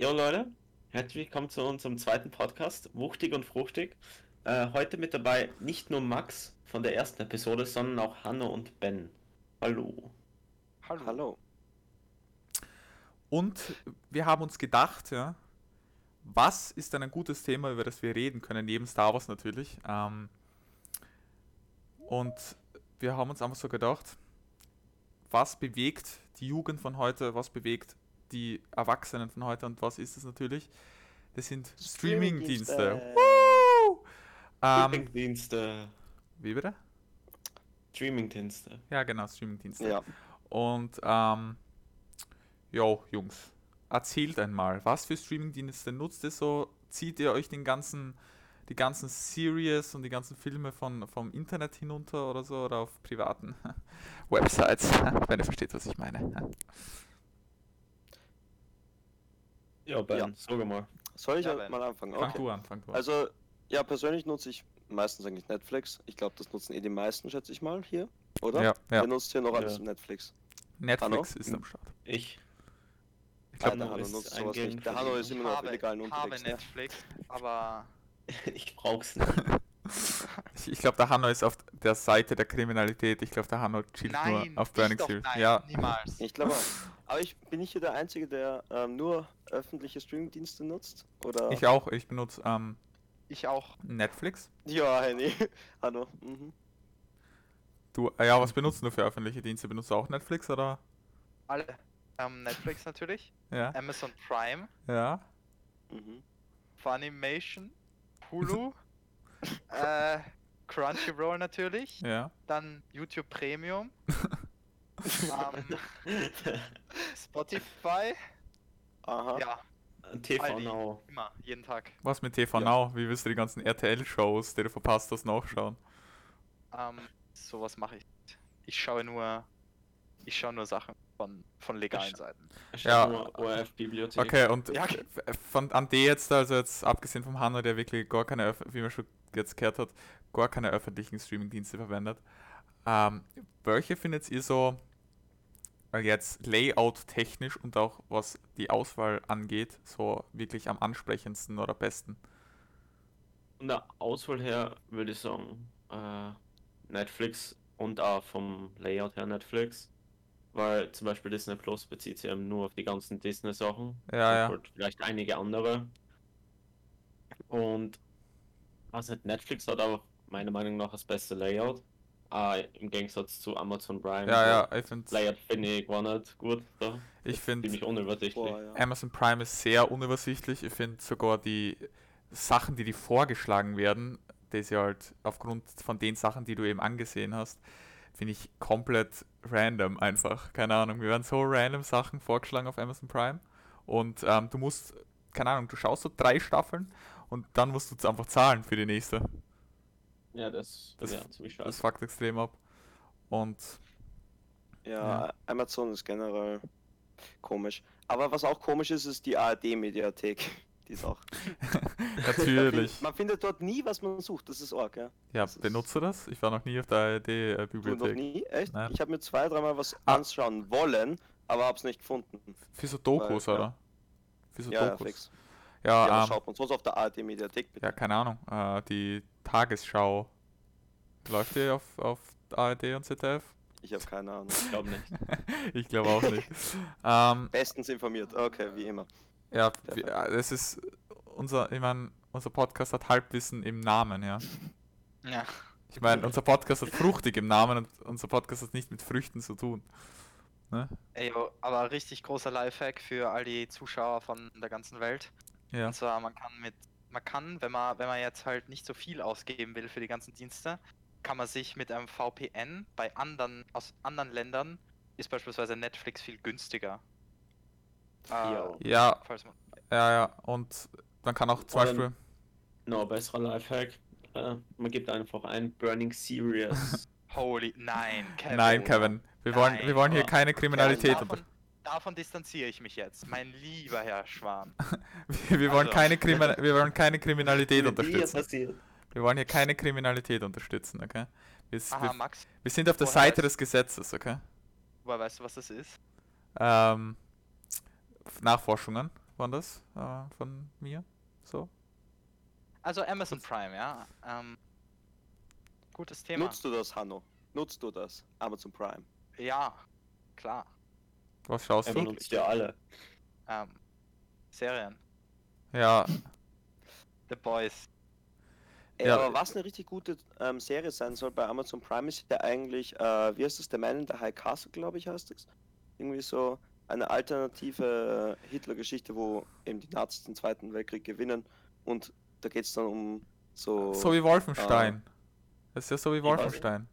Jo Leute, herzlich willkommen zu unserem zweiten Podcast, Wuchtig und Fruchtig. Äh, heute mit dabei nicht nur Max von der ersten Episode, sondern auch Hanno und Ben. Hallo. Hallo. Hallo. Und wir haben uns gedacht, ja, was ist denn ein gutes Thema, über das wir reden können, neben Star Wars natürlich. Ähm, und wir haben uns einfach so gedacht, was bewegt die Jugend von heute, was bewegt die Erwachsenen von heute und was ist es natürlich? Das sind Streaming-Dienste. Streaming-Dienste. Ähm, wie bitte? Streaming-Dienste. Ja, genau, Streaming-Dienste. Ja. Und, ähm, jo, Jungs, erzählt einmal, was für Streaming-Dienste nutzt ihr so? Zieht ihr euch den ganzen, die ganzen Series und die ganzen Filme von, vom Internet hinunter oder so oder auf privaten Websites, wenn ihr versteht, was ich meine? Ja, Ben, Ja. sag mal. Soll ich Ja, halt mal anfangen? Fang Okay. du an, fang du an. Also, ja, persönlich nutze ich meistens eigentlich Netflix. Ich glaube, das nutzen eh die meisten, schätze ich mal, hier. Oder? ja, ja. Wer nutzt hier noch alles Ja. Netflix? Netflix Hallo? ist am Start. Ich. Ich glaub, Ah, der Hanno Hanno ist nutzt sowas nicht. Der Hanno ist immer noch auf illegalen Ich habe ne? Netflix, aber Ich brauch's nicht. Ich, ich glaube, der Hanno ist auf der Seite der Kriminalität. Ich glaube, der Hanno chillt nein, nur auf Burning nein, Ja, niemals. Ich glaube auch. Aber ich bin nicht hier der Einzige, der ähm, nur öffentliche Streamingdienste nutzt? Oder? ich auch. Ich benutze ähm, Ich auch. Netflix. Ja, Henny. Hanno. Mhm. Du, äh, ja, was benutzt du für öffentliche Dienste? Benutzt du auch Netflix oder? Alle. Ähm, Netflix natürlich, Ja, Amazon Prime, ja. Mhm. Funimation, Hulu, äh, Crunchyroll natürlich, Ja. dann YouTube Premium, ähm, Spotify, Aha. ja, TV Aldi. Now. immer, jeden Tag. Was mit TV Ja. Now? Wie willst du die ganzen RTL-Shows, die du verpasst hast, nachschauen? Ähm, sowas mache ich. nicht. Ich schaue nur, ich schaue nur Sachen von, von legalen Ich- Seiten. Ja. ORF-Bibliothek. Okay, und Ja. f- von an die jetzt, also jetzt abgesehen vom Hanno, der wirklich gar keine, wie man schon jetzt gehört hat, gar keine öffentlichen Streaming-Dienste verwendet. Ähm, welche findet ihr so äh, jetzt Layout-technisch und auch was die Auswahl angeht, so wirklich am ansprechendsten oder besten? Von der Auswahl her würde ich sagen, äh, Netflix und auch vom Layout her Netflix. Weil zum Beispiel Disney Plus bezieht sich eben nur auf die ganzen Disney-Sachen. Ja, ja. halt vielleicht einige andere. Und also Netflix hat auch meiner Meinung nach das beste Layout. Äh, Im Gegensatz zu Amazon Prime. Ja, ja, ich finde, Layout finde ich war nicht gut. Da. ich finde, Ziemlich unübersichtlich. Boah, ja. Amazon Prime ist sehr unübersichtlich. Ich finde sogar die Sachen, die dir vorgeschlagen werden, das ja halt aufgrund von den Sachen, die du eben angesehen hast, finde ich komplett random einfach. Keine Ahnung, mir werden so random Sachen vorgeschlagen auf Amazon Prime und ähm, du musst, keine Ahnung, du schaust so drei Staffeln und dann musst du einfach zahlen für die nächste. Ja, das, Das- ja, ziemlich schade. Das fuckt extrem ab. Und Ja, Ja. Amazon ist generell komisch. Aber was auch komisch ist, ist die ARD-Mediathek. Die ist auch. natürlich. Man findet dort nie, was man sucht. Das ist arg, ja. Ja, das benutzt du das? Ich war noch nie auf der Du noch ARD-Bibliothek. nie? Echt? Nein. Ich habe mir zwei, dreimal was Ah. anschauen wollen, aber hab's nicht gefunden. Für so Dokus, Weil, ja. oder? Für so Ja, ja, Dokus. fix. Ja, Ja, ähm, schaut man sonst auf der ARD-Mediathek bitte. Ja, keine Ahnung. Äh, die Tagesschau. Läuft die auf, auf ARD und ZDF? Ich habe keine Ahnung. Ich glaube nicht. ich glaube auch nicht. ähm, Bestens informiert. Okay, wie immer. ja, Perfekt. wir- äh, das ist unser, ich meine, unser Podcast hat Halbwissen im Namen, ja. Ja. Ich meine, unser Podcast hat fruchtig im Namen und unser Podcast hat nicht mit Früchten zu tun. Ne? Ey, aber richtig großer Lifehack für all die Zuschauer von der ganzen Welt. Ja. Und zwar, man kann mit, man kann, wenn man, wenn man jetzt halt nicht so viel ausgeben will für die ganzen Dienste, kann man sich mit einem VPN bei anderen, aus anderen Ländern, ist beispielsweise Netflix viel günstiger. Äh. Ja, falls man, ja, ja. Und man kann auch zum Oder- Beispiel. No, besserer Lifehack. Äh, man gibt einfach ein Burning Serious. holy, nein, Kevin. Nein, Kevin. Wir wollen, wir Nein, wollen hier oh. keine Kriminalität. Davon, unter- davon distanziere ich mich jetzt, mein lieber Herr Schwan. Wir, wir, wollen Also. keine wir wollen keine Kriminalität unterstützen. Wir wollen hier keine Kriminalität unterstützen, okay? Wir, Aha, wir, Max, wir sind auf der Seite weißt- des Gesetzes, okay? woher weißt du, was das ist? Ähm, Nachforschungen waren das äh, von mir. So. Also Amazon Prime, ja. Ähm, gutes Thema. Nutzt du das, Hanno? Nutzt du das? Amazon Prime. Ja, klar. Was schaust Er du? benutzt ja alle. Ähm, Serien. Ja, The Boys. Ey, Ja. aber was eine richtig gute ähm, Serie sein soll bei Amazon Prime ist ja eigentlich, äh, wie heißt das, The Man in the High Castle, glaube ich, heißt es. Irgendwie so eine alternative äh, Hitler-Geschichte, wo eben die Nazis den Zweiten Weltkrieg gewinnen und da geht es dann um so... so wie Wolfenstein. Ah. Das ist ja so wie. Wolfenstein.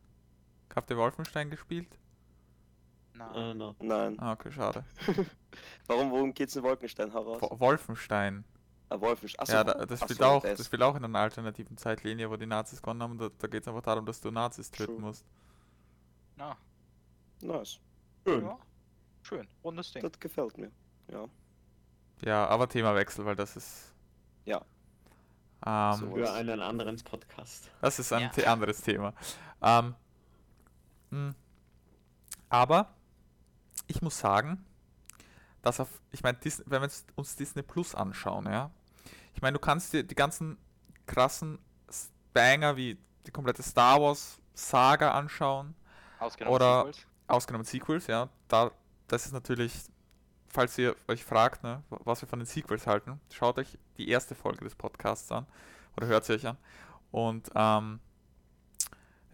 Habt ihr Wolfenstein gespielt? Äh, no. Nein. Ah, okay, schade. Warum, worum geht's in Wolkenstein heraus? Wo- Wolfenstein. Ah, Wolfenstein. Achso, ja, da, das spielt so, auch, das. spielt auch in einer alternativen Zeitlinie, wo die Nazis gewonnen haben. Da, da geht es einfach darum, dass du Nazis töten True. musst. na, Nice. Schön. ja. Schön, rundes Ding. Das gefällt mir. Ja. Ja, aber Themawechsel, weil das ist. Ja. Ähm, So. Für einen anderen Podcast. Das ist ein Ja. anderes Thema. Ähm, mh. aber ich muss sagen, dass auf, ich meine, wenn wir uns Disney Plus anschauen, ja, ich meine, du kannst dir die ganzen krassen Banger wie die komplette Star Wars Saga anschauen, Ausgenommen Oder- Sequels. ausgenommen Sequels, ja, da, das ist natürlich, falls ihr euch fragt, ne, wa- was wir von den Sequels halten, schaut euch die erste Folge des Podcasts an oder hört sie euch an und ähm,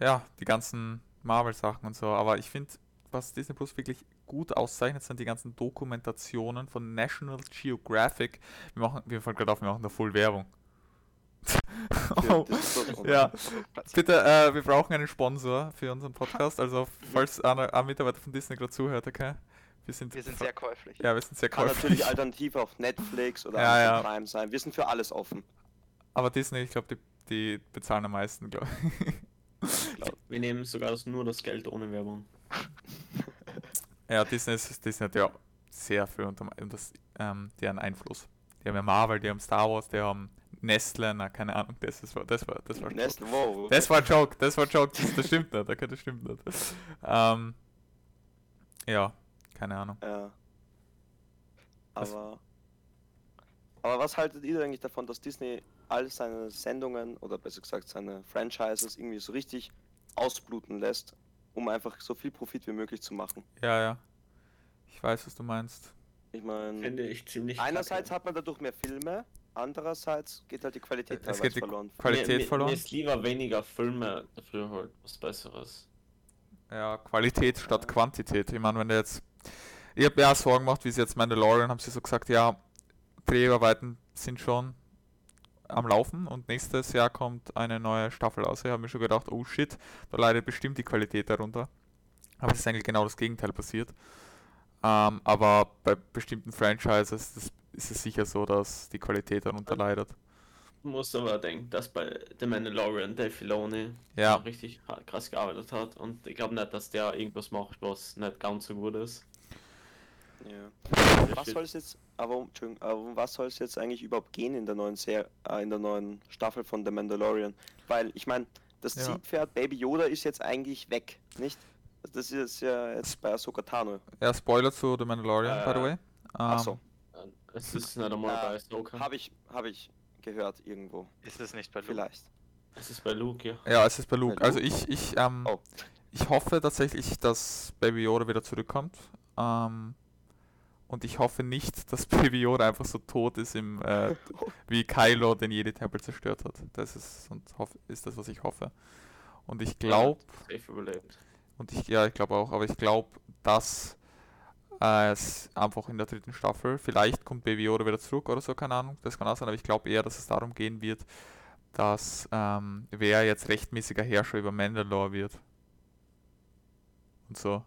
ja, die ganzen Marvel-Sachen und so, aber ich finde, was Disney Plus wirklich gut auszeichnet, sind die ganzen Dokumentationen von National Geographic. Wir machen, wir fallen gerade auf, wir machen da voll Werbung. Plus. ja, Bitte, äh, wir brauchen einen Sponsor für unseren Podcast. Also, falls einer, ein Mitarbeiter von Disney gerade zuhört, okay? Wir sind, Wir sind sehr käuflich. ja, wir sind sehr Kann käuflich. natürlich alternativ auf Netflix oder Ja, ja. Prime sein. Wir sind für alles offen. Aber Disney, ich glaube, die, die bezahlen am meisten, glaube ich. Wir nehmen sogar das, nur das Geld ohne Werbung. Ja, Disney, ist, Disney hat ja sehr viel unter, unter das, ähm, deren Einfluss. Die haben ja Marvel, die haben Star Wars, die haben Nestle, na, keine Ahnung, das, ist, das war, das war ein Joke. Nestle, wow. Das war Joke, das war Joke, das, das stimmt nicht, okay, das stimmt nicht. Ähm, ja, keine Ahnung. Ja. Das- Aber. Aber was haltet ihr eigentlich davon, dass Disney all seine Sendungen oder besser gesagt seine Franchises irgendwie so richtig ausbluten lässt, um einfach so viel Profit wie möglich zu machen? Ja, ja. Ich weiß, was du meinst. Ich meine, Finde ich ziemlich. einerseits kacke. hat man dadurch mehr Filme, andererseits geht halt die Qualität Es teilweise geht die verloren. Qualität mir, mir, verloren. Mir ist lieber weniger Filme, dafür halt was Besseres. Ja, Qualität statt. Quantität. Ich meine, wenn du jetzt. Ich habe ja Sorgen gemacht, wie sie jetzt Mandalorian haben sie so gesagt, ja, Dreharbeiten sind schon am Laufen und nächstes Jahr kommt eine neue Staffel aus. Ich habe mir schon gedacht, oh shit, da leidet bestimmt die Qualität darunter. Aber es ist eigentlich genau das Gegenteil passiert. Ähm, aber bei bestimmten Franchises das ist es sicher so, dass die Qualität darunter leidet. Du musst aber denken, dass bei The Mandalorian Dave Filoni Ja, richtig krass gearbeitet hat und ich glaube nicht, dass der irgendwas macht, was nicht ganz so gut ist. Ja. Was soll es jetzt, aber, um- aber um was soll es jetzt eigentlich überhaupt gehen in der neuen Serie, äh, in der neuen Staffel von The Mandalorian? Weil ich meine, das Ja. Ziehpferd Baby Yoda ist jetzt eigentlich weg, nicht? Das ist ja jetzt bei Ahsoka Tano. ja, Spoiler zu The Mandalorian, by the Äh, way. Ähm, so, Es ist nicht einmal Äh, bei Ahsoka. habe ich, habe ich gehört irgendwo. Ist es nicht bei Luke? Vielleicht. Es ist bei Luke, ja. Ja, es ist bei Luke. Bei Also Luke? ich, ich, ähm, Oh. ich hoffe tatsächlich, dass Baby Yoda wieder zurückkommt. Ähm, und ich hoffe nicht, dass Baby Yoda einfach so tot ist, im, äh, wie Kylo den Jedi-Tempel zerstört hat. Das ist, und hoff, ist das, was ich hoffe. Und ich glaube, und ich, ja, ich glaube auch, aber ich glaube, dass äh, es einfach in der dritten Staffel, vielleicht kommt Baby Yoda wieder zurück oder so, keine Ahnung, das kann auch sein, aber ich glaube eher, dass es darum gehen wird, dass ähm, wer jetzt rechtmäßiger Herrscher über Mandalore wird. Und so.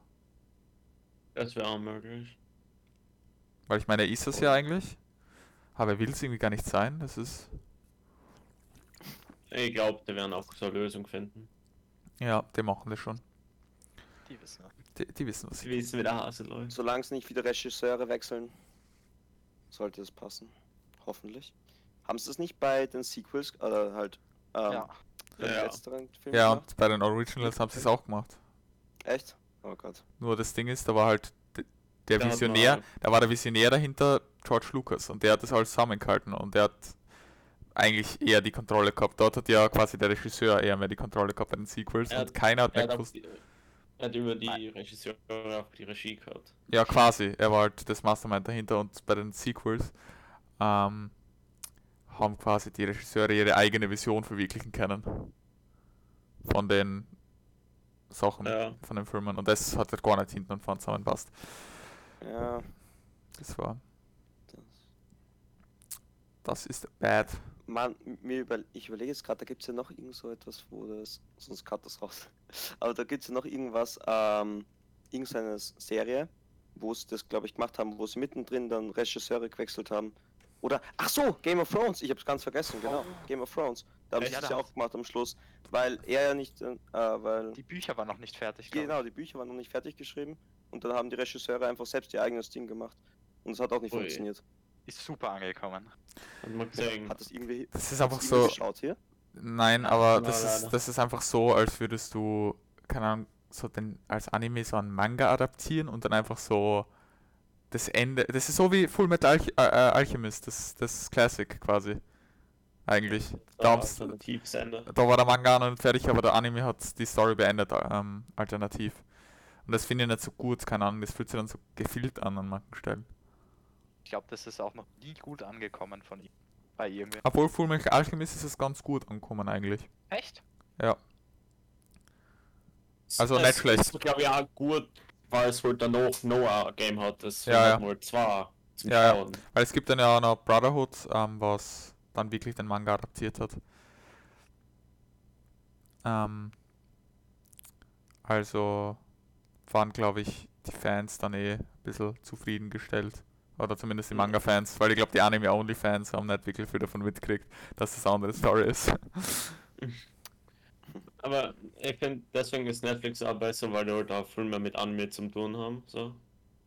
Das wäre auch möglich. Weil ich meine, er ist es ja eigentlich, aber er will es irgendwie gar nicht sein, das ist, Ich glaube, die werden auch so eine Lösung finden. ja, die machen das schon. Die wissen wir. Die, die wissen, was Sie sie wissen, wie der Hase läuft. Solange es nicht wieder Regisseure wechseln, sollte es passen. Hoffentlich. Haben sie es nicht bei den Sequels oder halt ähm, Ja. bei den Ja. letzteren Filmen Ja, und bei den Originals haben sie es auch gemacht. Echt? Oh Gott. Nur das Ding ist, da war halt der Da hat Visionär, da war der Visionär dahinter, George Lucas und der hat das alles zusammengehalten und der hat eigentlich eher die Kontrolle gehabt. Dort hat ja quasi der Regisseur eher mehr die Kontrolle gehabt bei den Sequels Er und hat- keiner hat mehr hat, gewusst. er hat über die Regisseure auch die Regie gehabt. Ja, quasi. Er war halt das Mastermind dahinter und bei den Sequels ähm, haben quasi die Regisseure ihre eigene Vision verwirklichen können. Von den Sachen, Ja. von den Filmen. Und das hat halt gar nicht hinten und vorne zusammenpasst. Ja, Das war, das. das ist bad. Man, mir über, ich überlege jetzt gerade, da gibt es ja noch irgend so etwas, wo das, sonst cut das raus. Aber da gibt es ja noch irgendwas, ähm, irgendeine Serie, wo sie das, glaube ich, gemacht haben, wo sie mittendrin dann Regisseure gewechselt haben. Oder, ach so, Game of Thrones, ich habe es ganz vergessen, genau, Game of Thrones. Da haben sie Ja, es ja auch gemacht am Schluss, weil er ja nicht, äh, weil, Die Bücher waren noch nicht fertig. genau, die Bücher waren noch nicht fertig geschrieben und dann haben die Regisseure einfach selbst ihr eigenes Ding gemacht. Und es hat auch nicht Ui. funktioniert. Ist super angekommen. Hat man gesehen. Hat das irgendwie, Das ist einfach so. geschaut hier? Nein, aber Nein, das ist, leider. das ist einfach so, als würdest du, keine Ahnung, so den, als Anime so einen Manga adaptieren und dann einfach so das Ende. Das ist so wie Full Metal Alch äh, äh, Alchemist, das, das Classic quasi. Eigentlich. Da, da war der Manga noch nicht fertig, aber der Anime hat die Story beendet, ähm, alternativ. Und das finde ich nicht so gut, keine Ahnung, das fühlt sich dann so gefillt an an manchen Stellen. Ich glaube, das ist auch noch nie gut angekommen von ihm. Bei irgendwem. Obwohl Full Metal Alchemist ist es ganz gut angekommen eigentlich. Echt? Ja. Also Es nicht schlecht. ist, glaube ich, auch gut, weil es halt danach noch ein Game hat. Das Ja, ja. mal zwei zum Ja, ja. Weil es gibt dann ja auch noch Brotherhood, ähm, was dann wirklich den Manga adaptiert hat. Ähm, also waren, glaube ich, die Fans dann eh ein bisschen zufriedengestellt. Oder zumindest die. Manga-Fans, weil ich glaube, die Anime-Only-Fans haben nicht wirklich viel davon mitgekriegt, dass das eine andere Story ist. Aber ich finde, deswegen ist Netflix auch besser, weil die halt auch Filme mit Anime zum tun haben. So.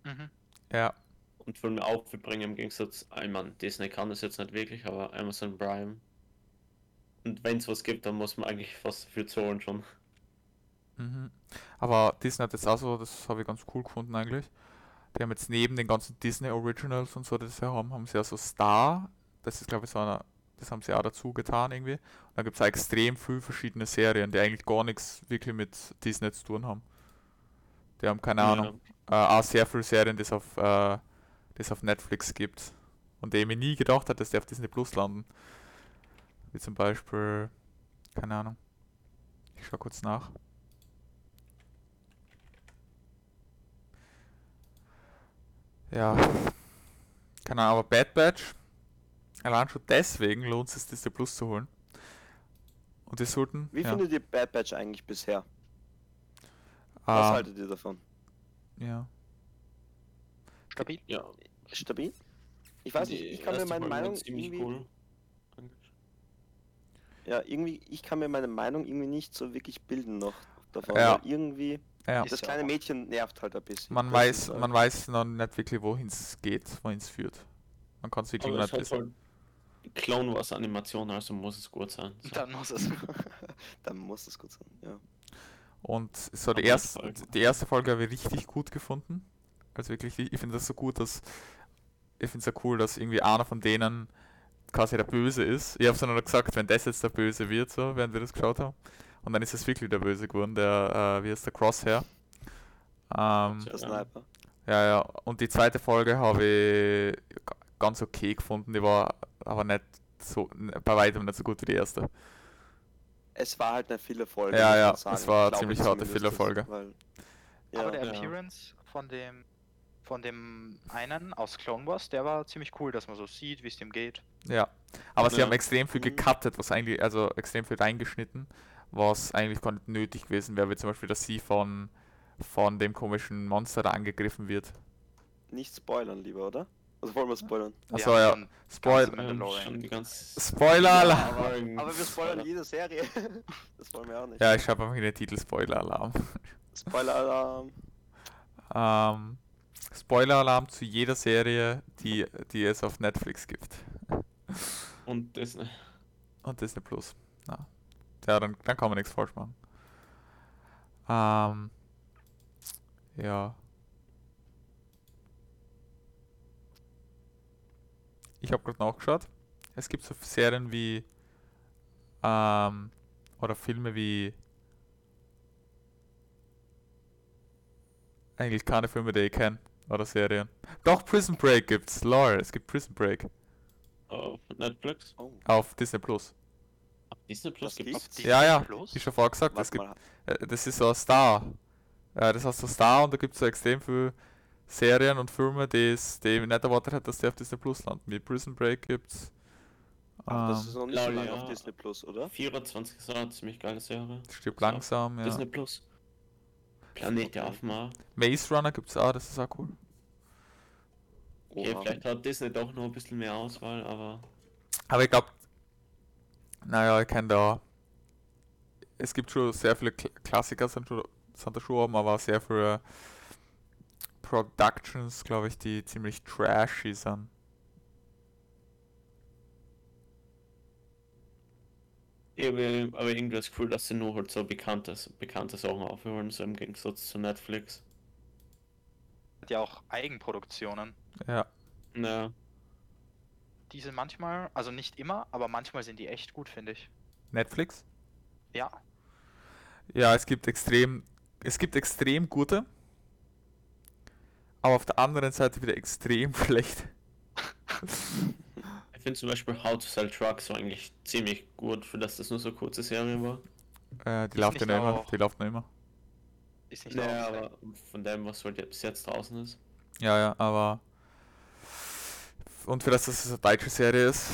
Mhm. ja, Und Filme aufbringen im Gegensatz, ich meine, Disney kann das jetzt nicht wirklich, aber Amazon Prime. Und wenn es was gibt, dann muss man eigentlich fast dafür zahlen schon. Mhm. Aber Disney hat jetzt auch so, das habe ich ganz cool gefunden eigentlich. Die haben jetzt neben den ganzen Disney Originals und so, die sie haben, haben sie ja so Star. Das ist glaube ich so eine, das haben sie auch dazu getan irgendwie. Und dann gibt es auch extrem viele verschiedene Serien, die eigentlich gar nichts wirklich mit Disney zu tun haben. Die haben keine Ahnung. Äh, auch sehr viele Serien, die es auf, äh, auf Netflix gibt. Und die ich mir nie gedacht hat, dass die auf Disney Plus landen. Wie zum Beispiel, keine Ahnung. Ich schau kurz nach. Ja. Keine Ahnung, aber Bad Batch, allein schon deswegen lohnt es sich, Disney Plus zu holen. Und die sollten. Wie ja, findet ihr Bad Batch eigentlich bisher? Was ah, haltet ihr davon? ja. Stabil? Ja. Stabil? Ich weiß nicht, ich kann mir meine Meinung ziemlich irgendwie, cool. ja, irgendwie, ich kann mir meine Meinung irgendwie nicht so wirklich bilden noch davon. Ja. Irgendwie, ja. Das ja kleine Mädchen nervt halt ein bisschen. Man das weiß, ist, äh, man weiß noch nicht wirklich, wohin es geht, wohin es führt. Man kann es wirklich es nicht wissen. halt Clone Wars Animation, also muss es gut sein. So. Dann muss es. Dann muss das gut sein, ja. Und so die erste, Folge. die erste Folge habe ich richtig gut gefunden. Also wirklich, ich finde das so gut, dass ich finde es ja cool, dass irgendwie einer von denen quasi der Böse ist. Ich habe es dann noch gesagt, wenn das jetzt der Böse wird, so, während wir das geschaut haben. Und dann ist es wirklich der Böse geworden, der, äh, wie heißt der, Crosshair. Ähm, Der Ja. Sniper. ja, ja. Und die zweite Folge habe ich ganz okay gefunden. Die war aber nicht so, bei weitem nicht so gut wie die erste. Es war halt eine Filler-Folge. Ja, muss ja, sagen. es war ziemlich harte Filler-Folge. weil- Ja, Aber der Ja. Appearance von dem von dem einen aus Clone Wars, der war ziemlich cool, dass man so sieht, wie es dem geht. Ja, aber sie Ja. haben extrem viel Mhm. gecuttet, was eigentlich, also extrem viel reingeschnitten, was eigentlich gar nicht nötig gewesen wäre, wie zum Beispiel, dass sie von, von dem komischen Monster da angegriffen wird. nicht spoilern, lieber, oder? Also wollen wir spoilern? Achso, ja. schon Spoil ganze Spoiler-Alarm! Aber, wir spoilern jede Serie. das wollen wir auch nicht. Ja, ich schreibe einfach in den Titel Spoiler-Alarm. Spoiler-Alarm. Ähm, Spoiler-Alarm zu jeder Serie, die, die es auf Netflix gibt. Und Disney. Und Disney Plus. Na. Ja, dann, dann kann man nichts falsch machen. Ähm, ja. ich habe gerade nachgeschaut. Es gibt so Serien wie ähm, oder Filme wie eigentlich keine Filme, die ich kenne oder Serien. Doch Prison Break gibt's. Lore, es gibt Prison Break Auf Netflix. Oh, auf Disney Plus. Disney Plus? Disney Ja, ja, Plus? Wie schon vorher gesagt, es warte gibt, äh, das ist so ein Star. Äh, das heißt so Star und da gibt es so extrem viele Serien und Filme, die es die ich nicht erwartet hätte, dass die auf Disney Plus landen. Wie Prison Break gibt's. Ach, das Ähm, ist noch nicht so lange ja. auf Disney Plus, oder? 24 ist eine ziemlich geile Serie. stirbt So, langsam, ja. Disney Plus. Planet der. Affen. Maze Runner gibt's auch, das ist auch cool. Okay, Oha. vielleicht hat Disney doch noch ein bisschen mehr Auswahl, aber Aber ich glaube, naja, ich kenne da. Es gibt schon sehr viele Kl Klassiker, sind, schon, sind da schon oben, aber auch sehr viele Productions, glaube ich, die ziemlich trashy sind. ich habe aber irgendwie das Gefühl, dass sie nur halt so bekannte, bekannte Sachen aufhören, so im Gegensatz zu Netflix. Hat ja auch Eigenproduktionen. Ja. Naja, Die sind manchmal, also nicht immer, aber manchmal sind die echt gut, finde ich. Netflix? Ja, Ja, es gibt extrem, es gibt extrem gute, aber auf der anderen Seite wieder extrem schlecht. ich finde zum Beispiel How to Sell Trucks war eigentlich ziemlich gut, für das das nur so eine kurze Serie war. Äh, die Ist läuft nicht ja immer, die läuft noch immer. ist nicht Naja, aber von dem, was halt jetzt- bis jetzt draußen ist. Ja, ja, aber und für das, dass es eine deutsche Serie ist,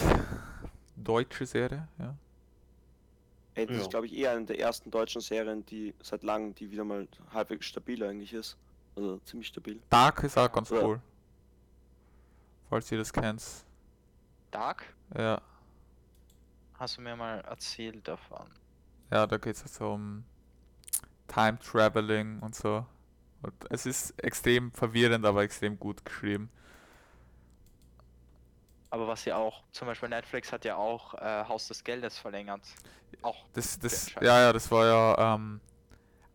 deutsche Serie, ja. Ey, das Ja. ist, glaube ich, eher eine der ersten deutschen Serien, die seit langem, die wieder mal halbwegs stabil eigentlich ist. Also ziemlich stabil. Dark ist auch ganz Ja. cool. Falls ihr das kennt. Dark? Ja, Hast du mir mal erzählt davon? ja, da geht es also um Time Traveling und so. Und es ist extrem verwirrend, aber extrem gut geschrieben. Aber was ja auch, zum Beispiel Netflix hat ja auch äh, Haus des Geldes verlängert. Auch Das, das, ja, ja, das war ja, ähm,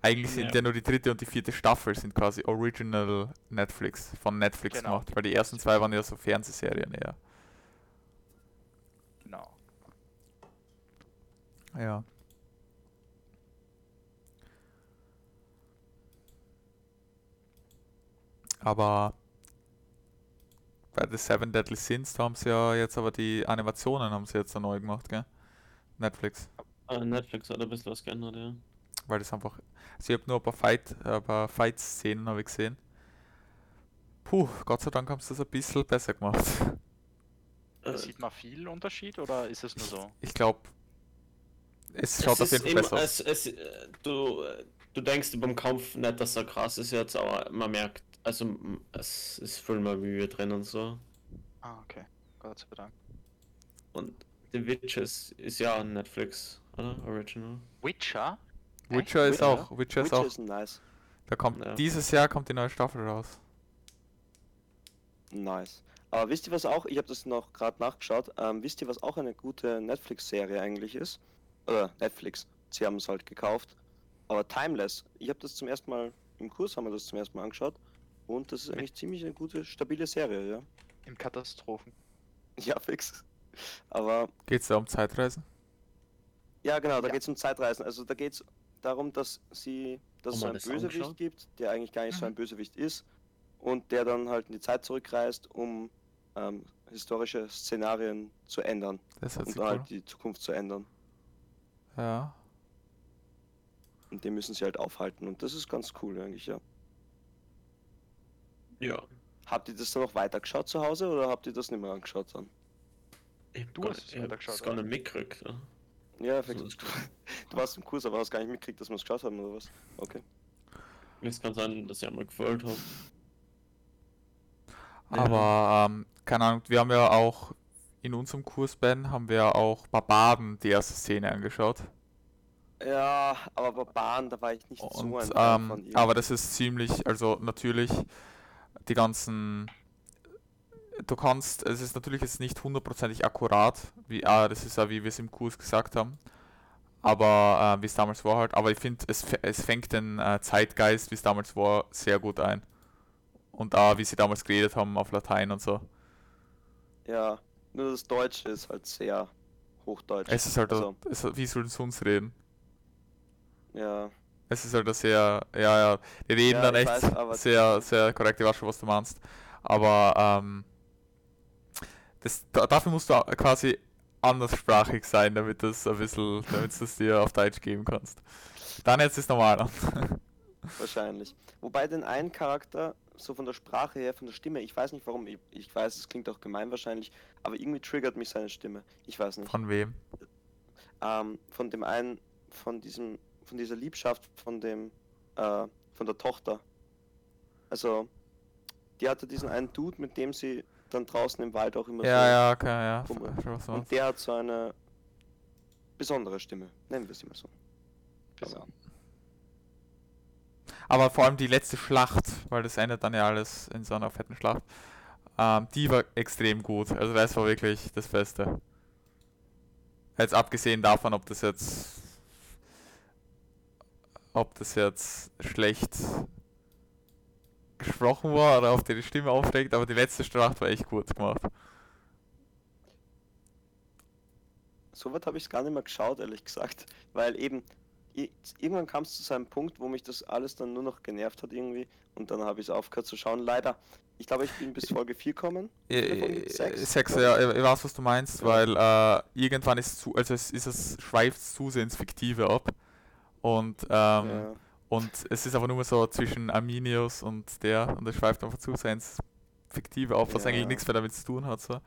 eigentlich sind Ja. ja nur die dritte und die vierte Staffel sind quasi Original Netflix, von Netflix Genau. gemacht, weil die ersten zwei waren ja so Fernsehserien eher. genau. Ja. Aber bei The Seven Deadly Sins, da haben sie ja jetzt aber die Animationen haben sie jetzt neu gemacht, gell? Netflix. Äh, Netflix hat ein bisschen was geändert, ja. Weil das einfach. Also ich habe nur ein paar Fight, äh, ein paar Fight-Szenen habe ich gesehen. Puh, Gott sei Dank haben sie das ein bisschen besser gemacht. Äh, Sieht man viel Unterschied oder ist es nur so? Ich glaube, es schaut es auf jeden Fall besser aus. Es, es, äh, du, du denkst beim Kampf nicht, dass er krass ist jetzt, aber man merkt, also m- es ist viel mehr Mühe drin und so. Ah, okay. Gott sei Dank. Und The Witches ist ja ein Netflix, oder? Original. Witcher? Witcher ist Witcher? auch, Witcher ist Witcher auch, ist nice. da kommt, Ja. dieses Jahr kommt die neue Staffel raus. Nice. Aber wisst ihr was auch? Ich habe das noch gerade nachgeschaut. Ähm, wisst ihr was auch eine gute Netflix-Serie eigentlich ist? Oder Netflix. Sie haben es halt gekauft. Aber Timeless. Ich habe das zum ersten Mal im Kurs haben wir das zum ersten Mal angeschaut. Und das ist eigentlich ziemlich eine gute, stabile Serie, ja. Im Katastrophen. Ja, fix. Aber Geht es da um Zeitreisen? ja, genau, da Ja. geht es um Zeitreisen. Also da geht es darum, dass sie, dass es so einen das Bösewicht angeschaut? gibt, der eigentlich gar nicht so Mhm. ein Bösewicht ist. Und der dann halt in die Zeit zurückreist, um ähm, historische Szenarien zu ändern. Das und dann cool. halt die Zukunft zu ändern. Ja. Und den müssen sie halt aufhalten. Und das ist ganz cool eigentlich, ja. Ja. Habt ihr das dann noch weitergeschaut zu Hause oder habt ihr das nicht mehr angeschaut dann? Ich hab Du gar hast nicht- es ich weitergeschaut, das gar nicht mitgekriegt. Ja. Ja, fix. Also, Du warst im Kurs, aber hast gar nicht mitgekriegt, dass wir es geschaut haben oder was? Okay. Es kann sein, dass ich einmal gefällt habe. Aber, ähm, keine Ahnung, wir haben ja auch in unserem Kurs, Ben, haben wir auch Barbaden die erste Szene angeschaut. Ja, aber bei Bahn, da war ich nicht so Und, ein Fan von ähm, ihm. aber das ist ziemlich, also natürlich die ganzen, du kannst, es ist natürlich jetzt nicht hundertprozentig akkurat, wie, ah, das ist ja wie wir es im Kurs gesagt haben, aber äh, wie es damals war halt, aber ich finde, es, es fängt den äh, Zeitgeist, wie es damals war, sehr gut ein. Und auch, wie sie damals geredet haben auf Latein und so. Ja, Nur das Deutsche ist halt sehr hochdeutsch. Es ist halt, also, es, wie sollen sie uns reden? ja. Es ist halt ein sehr, ja, ja, die reden Ja, dann echt weiß, sehr, sehr korrekt, ich weiß schon, was du meinst. Aber, ähm, das, da, dafür musst du quasi anderssprachig sein, damit das ein bisschen, damit du es dir auf Deutsch geben kannst. Dann jetzt ist normal an. Wahrscheinlich. Wobei den einen Charakter, so von der Sprache her, von der Stimme, ich weiß nicht warum, ich, ich weiß, es klingt auch gemein wahrscheinlich, aber irgendwie triggert mich seine Stimme. Ich weiß nicht. Von wem? Ähm, von dem einen, von diesem, von dieser Liebschaft, von dem, äh, von der Tochter. Also, die hatte diesen einen Dude, mit dem sie dann draußen im Wald auch immer Ja, so. ja, okay, ja. Und der hat so eine besondere Stimme, nennen wir es immer so. Aber vor allem die letzte Schlacht, weil das endet dann ja alles in so einer fetten Schlacht, ähm, die war extrem gut. Also das war wirklich das Beste. Jetzt abgesehen davon, ob das jetzt ob das jetzt schlecht gesprochen war oder ob die die Stimme aufregt, aber die letzte Schlacht war echt gut gemacht. So weit habe ich es gar nicht mehr geschaut, ehrlich gesagt. Weil eben, irgendwann kam es zu seinem Punkt, wo mich das alles dann nur noch genervt hat irgendwie. Und dann habe ich es aufgehört zu schauen. Leider. Ich glaube, ich bin bis Folge 4 gekommen. Äh, Folge sechs, Sechs, glaub ja, ich. ich weiß, was du meinst, Ja. weil äh, irgendwann ist zu, also es ist es schweift zu sehr ins Fiktive ab. Und ähm, Ja. Und es ist aber nur so zwischen Arminius und der und es schweift einfach zu sehr ins Fiktive auf, was eigentlich Ja. nichts mehr damit zu tun hat. So.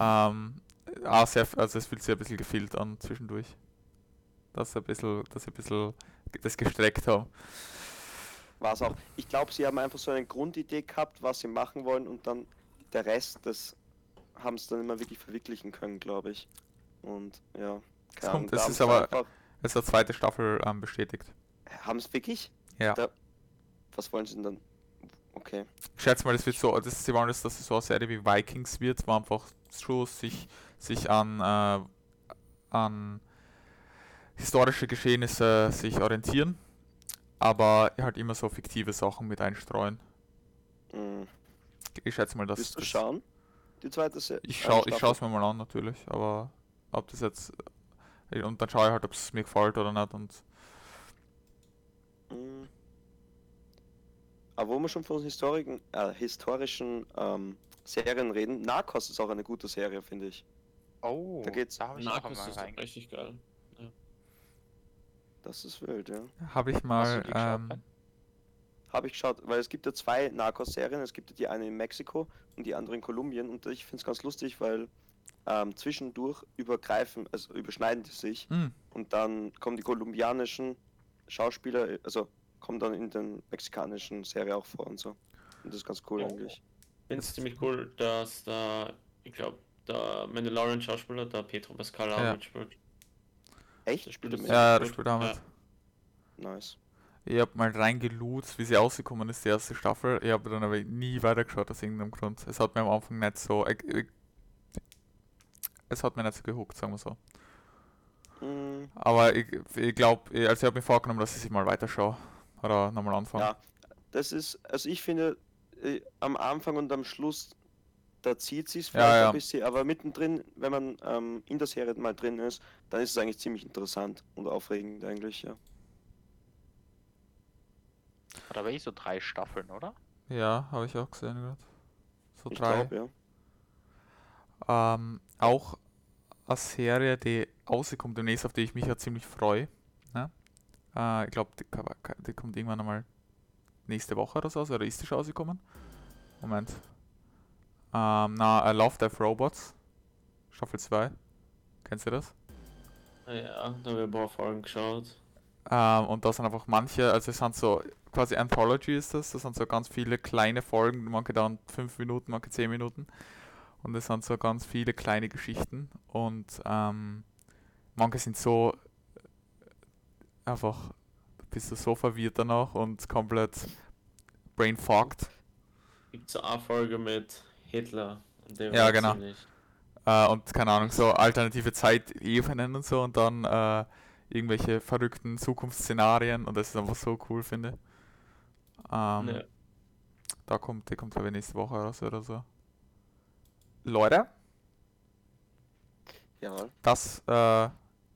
Ähm, ah, sehr, also es fühlt sich ein bisschen gefehlt an zwischendurch. Dass sie ein bisschen, dass sie ein bisschen das gestreckt haben. War es auch. Ich glaube, sie haben einfach so eine Grundidee gehabt, was sie machen wollen und dann der Rest, das haben sie dann immer wirklich verwirklichen können, glaube ich. Und ja, keine kommt- da es haben ist aber- ist eine zweite Staffel ähm, bestätigt. Haben es wirklich? Ja. Da, was wollen sie denn dann? Okay. Ich schätze mal, das wird so, das, sie wollen, dass das so eine Serie wie Vikings wird, wo einfach schon sich, sich an, äh, an historische Geschehnisse sich orientieren, aber halt immer so fiktive Sachen mit einstreuen. Hm. Ich schätze mal, dass Willst du das, schauen? Die zweite Se ich schaue es mir mal an natürlich, aber ob das jetzt und dann schaue ich halt, ob es mir gefällt oder nicht und Mm. Aber wo wir schon von historischen, äh, historischen ähm, Serien reden, Narcos ist auch eine gute Serie, finde ich. Oh, Da geht's- da habe ich auch Narcos ist rein. richtig geil. Das ist wild, ja. habe ich mal ähm, Ben? Habe ich geschaut, weil es gibt ja zwei Narcos-Serien. Es gibt ja die eine in Mexiko und die andere in Kolumbien. Und ich finde es ganz lustig, weil ähm, zwischendurch übergreifen, also überschneiden die sich. mh, Und dann kommen die kolumbianischen Schauspieler, also kommen dann in den mexikanischen Serie auch vor und so. Und das ist ganz cool Oh. eigentlich. Ich finde es ziemlich cool, dass da, ich glaube, der Mandalorian-Schauspieler, der Petro Pascal auch Ja. mitspielt. Echt? Der spielt ja, das spielt auch mit. Ja. Nice. Ich habe mal reingeloots, wie sie rausgekommen ist, die erste Staffel. Ich habe dann aber nie weitergeschaut aus irgendeinem Grund. Es hat mir am Anfang nicht so. Ich, ich, es hat mir nicht so gehuckt, sagen wir so. Mm, Aber ich, ich glaube, also ich habe mir vorgenommen, dass ich sie mal weiterschaue. Oder nochmal anfangen. Ja, das ist, also ich finde, äh, am Anfang und am Schluss, da zieht sich vielleicht Ja, ja. ein bisschen, aber mittendrin, wenn man ähm, in der Serie mal drin ist, dann ist es eigentlich ziemlich interessant und aufregend eigentlich, ja. Hat aber eh so drei Staffeln, oder? Ja, habe ich auch gesehen gerade. So Ich drei. glaube, ja. Ähm, auch eine Serie, die rauskommt demnächst, auf die ich mich ja ziemlich freue. Ne? Äh, ich glaube, die, die kommt irgendwann einmal nächste Woche oder so, also, oder ist die schon rausgekommen? Moment. Ähm, na, I Love Death Robots. Staffel 2. Kennst du das? Ja, da haben wir ein paar Folgen geschaut. Ähm, und da sind einfach manche, also es sind so, quasi Anthology ist das, das sind so ganz viele kleine Folgen, manche dauern 5 Minuten, manche 10 Minuten. Und es sind so ganz viele kleine Geschichten und ähm, manche sind so äh, einfach, bist du so verwirrt danach und komplett brain fogged. Gibt so eine Folge mit Hitler. und der Ja, genau. Äh, und keine Ahnung, so alternative Zeitebenen und so und dann äh, irgendwelche verrückten Zukunftsszenarien und das ist einfach so cool, finde ich. Ähm, Ja. Da kommt, der kommt glaube ich nächste Woche raus oder so. Leute, Ja. das äh,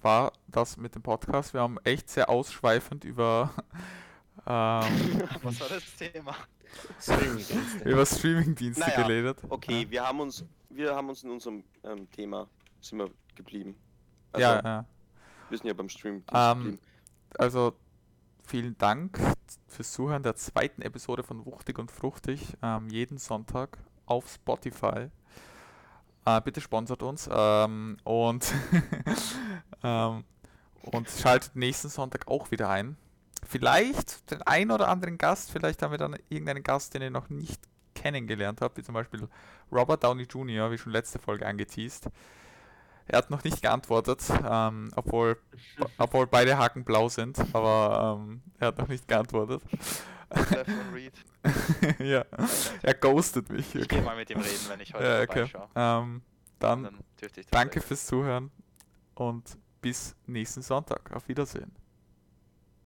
war das mit dem Podcast. Wir haben echt sehr ausschweifend über, ähm, Was war das Thema? Streaming-Dienste. über Streamingdienste Naja, geredet. Okay, wir haben uns, wir haben uns in unserem ähm, Thema sind wir geblieben. Ja, Also, ja. wir sind ja beim Stream Ähm, geblieben. Also vielen Dank fürs Zuhören der zweiten Episode von Wuchtig und Fruchtig. Ähm, jeden Sonntag auf Spotify. Äh, bitte sponsert uns. Ähm, und, ähm, und schaltet nächsten Sonntag auch wieder ein. Vielleicht den einen oder anderen Gast, vielleicht haben wir dann irgendeinen Gast, den ihr noch nicht kennengelernt habt, wie zum Beispiel Robert Downey Jr., wie schon letzte Folge angeteased. Er hat noch nicht geantwortet, ähm, obwohl, obwohl beide Haken blau sind, aber ähm, er hat noch nicht geantwortet. Stefan Reed. ja, er ghostet mich. Ich gehe mal mit ihm reden, wenn ich heute Ja, okay. Ähm, dann Dann danke fürs Zuhören und bis nächsten Sonntag. Auf Wiedersehen.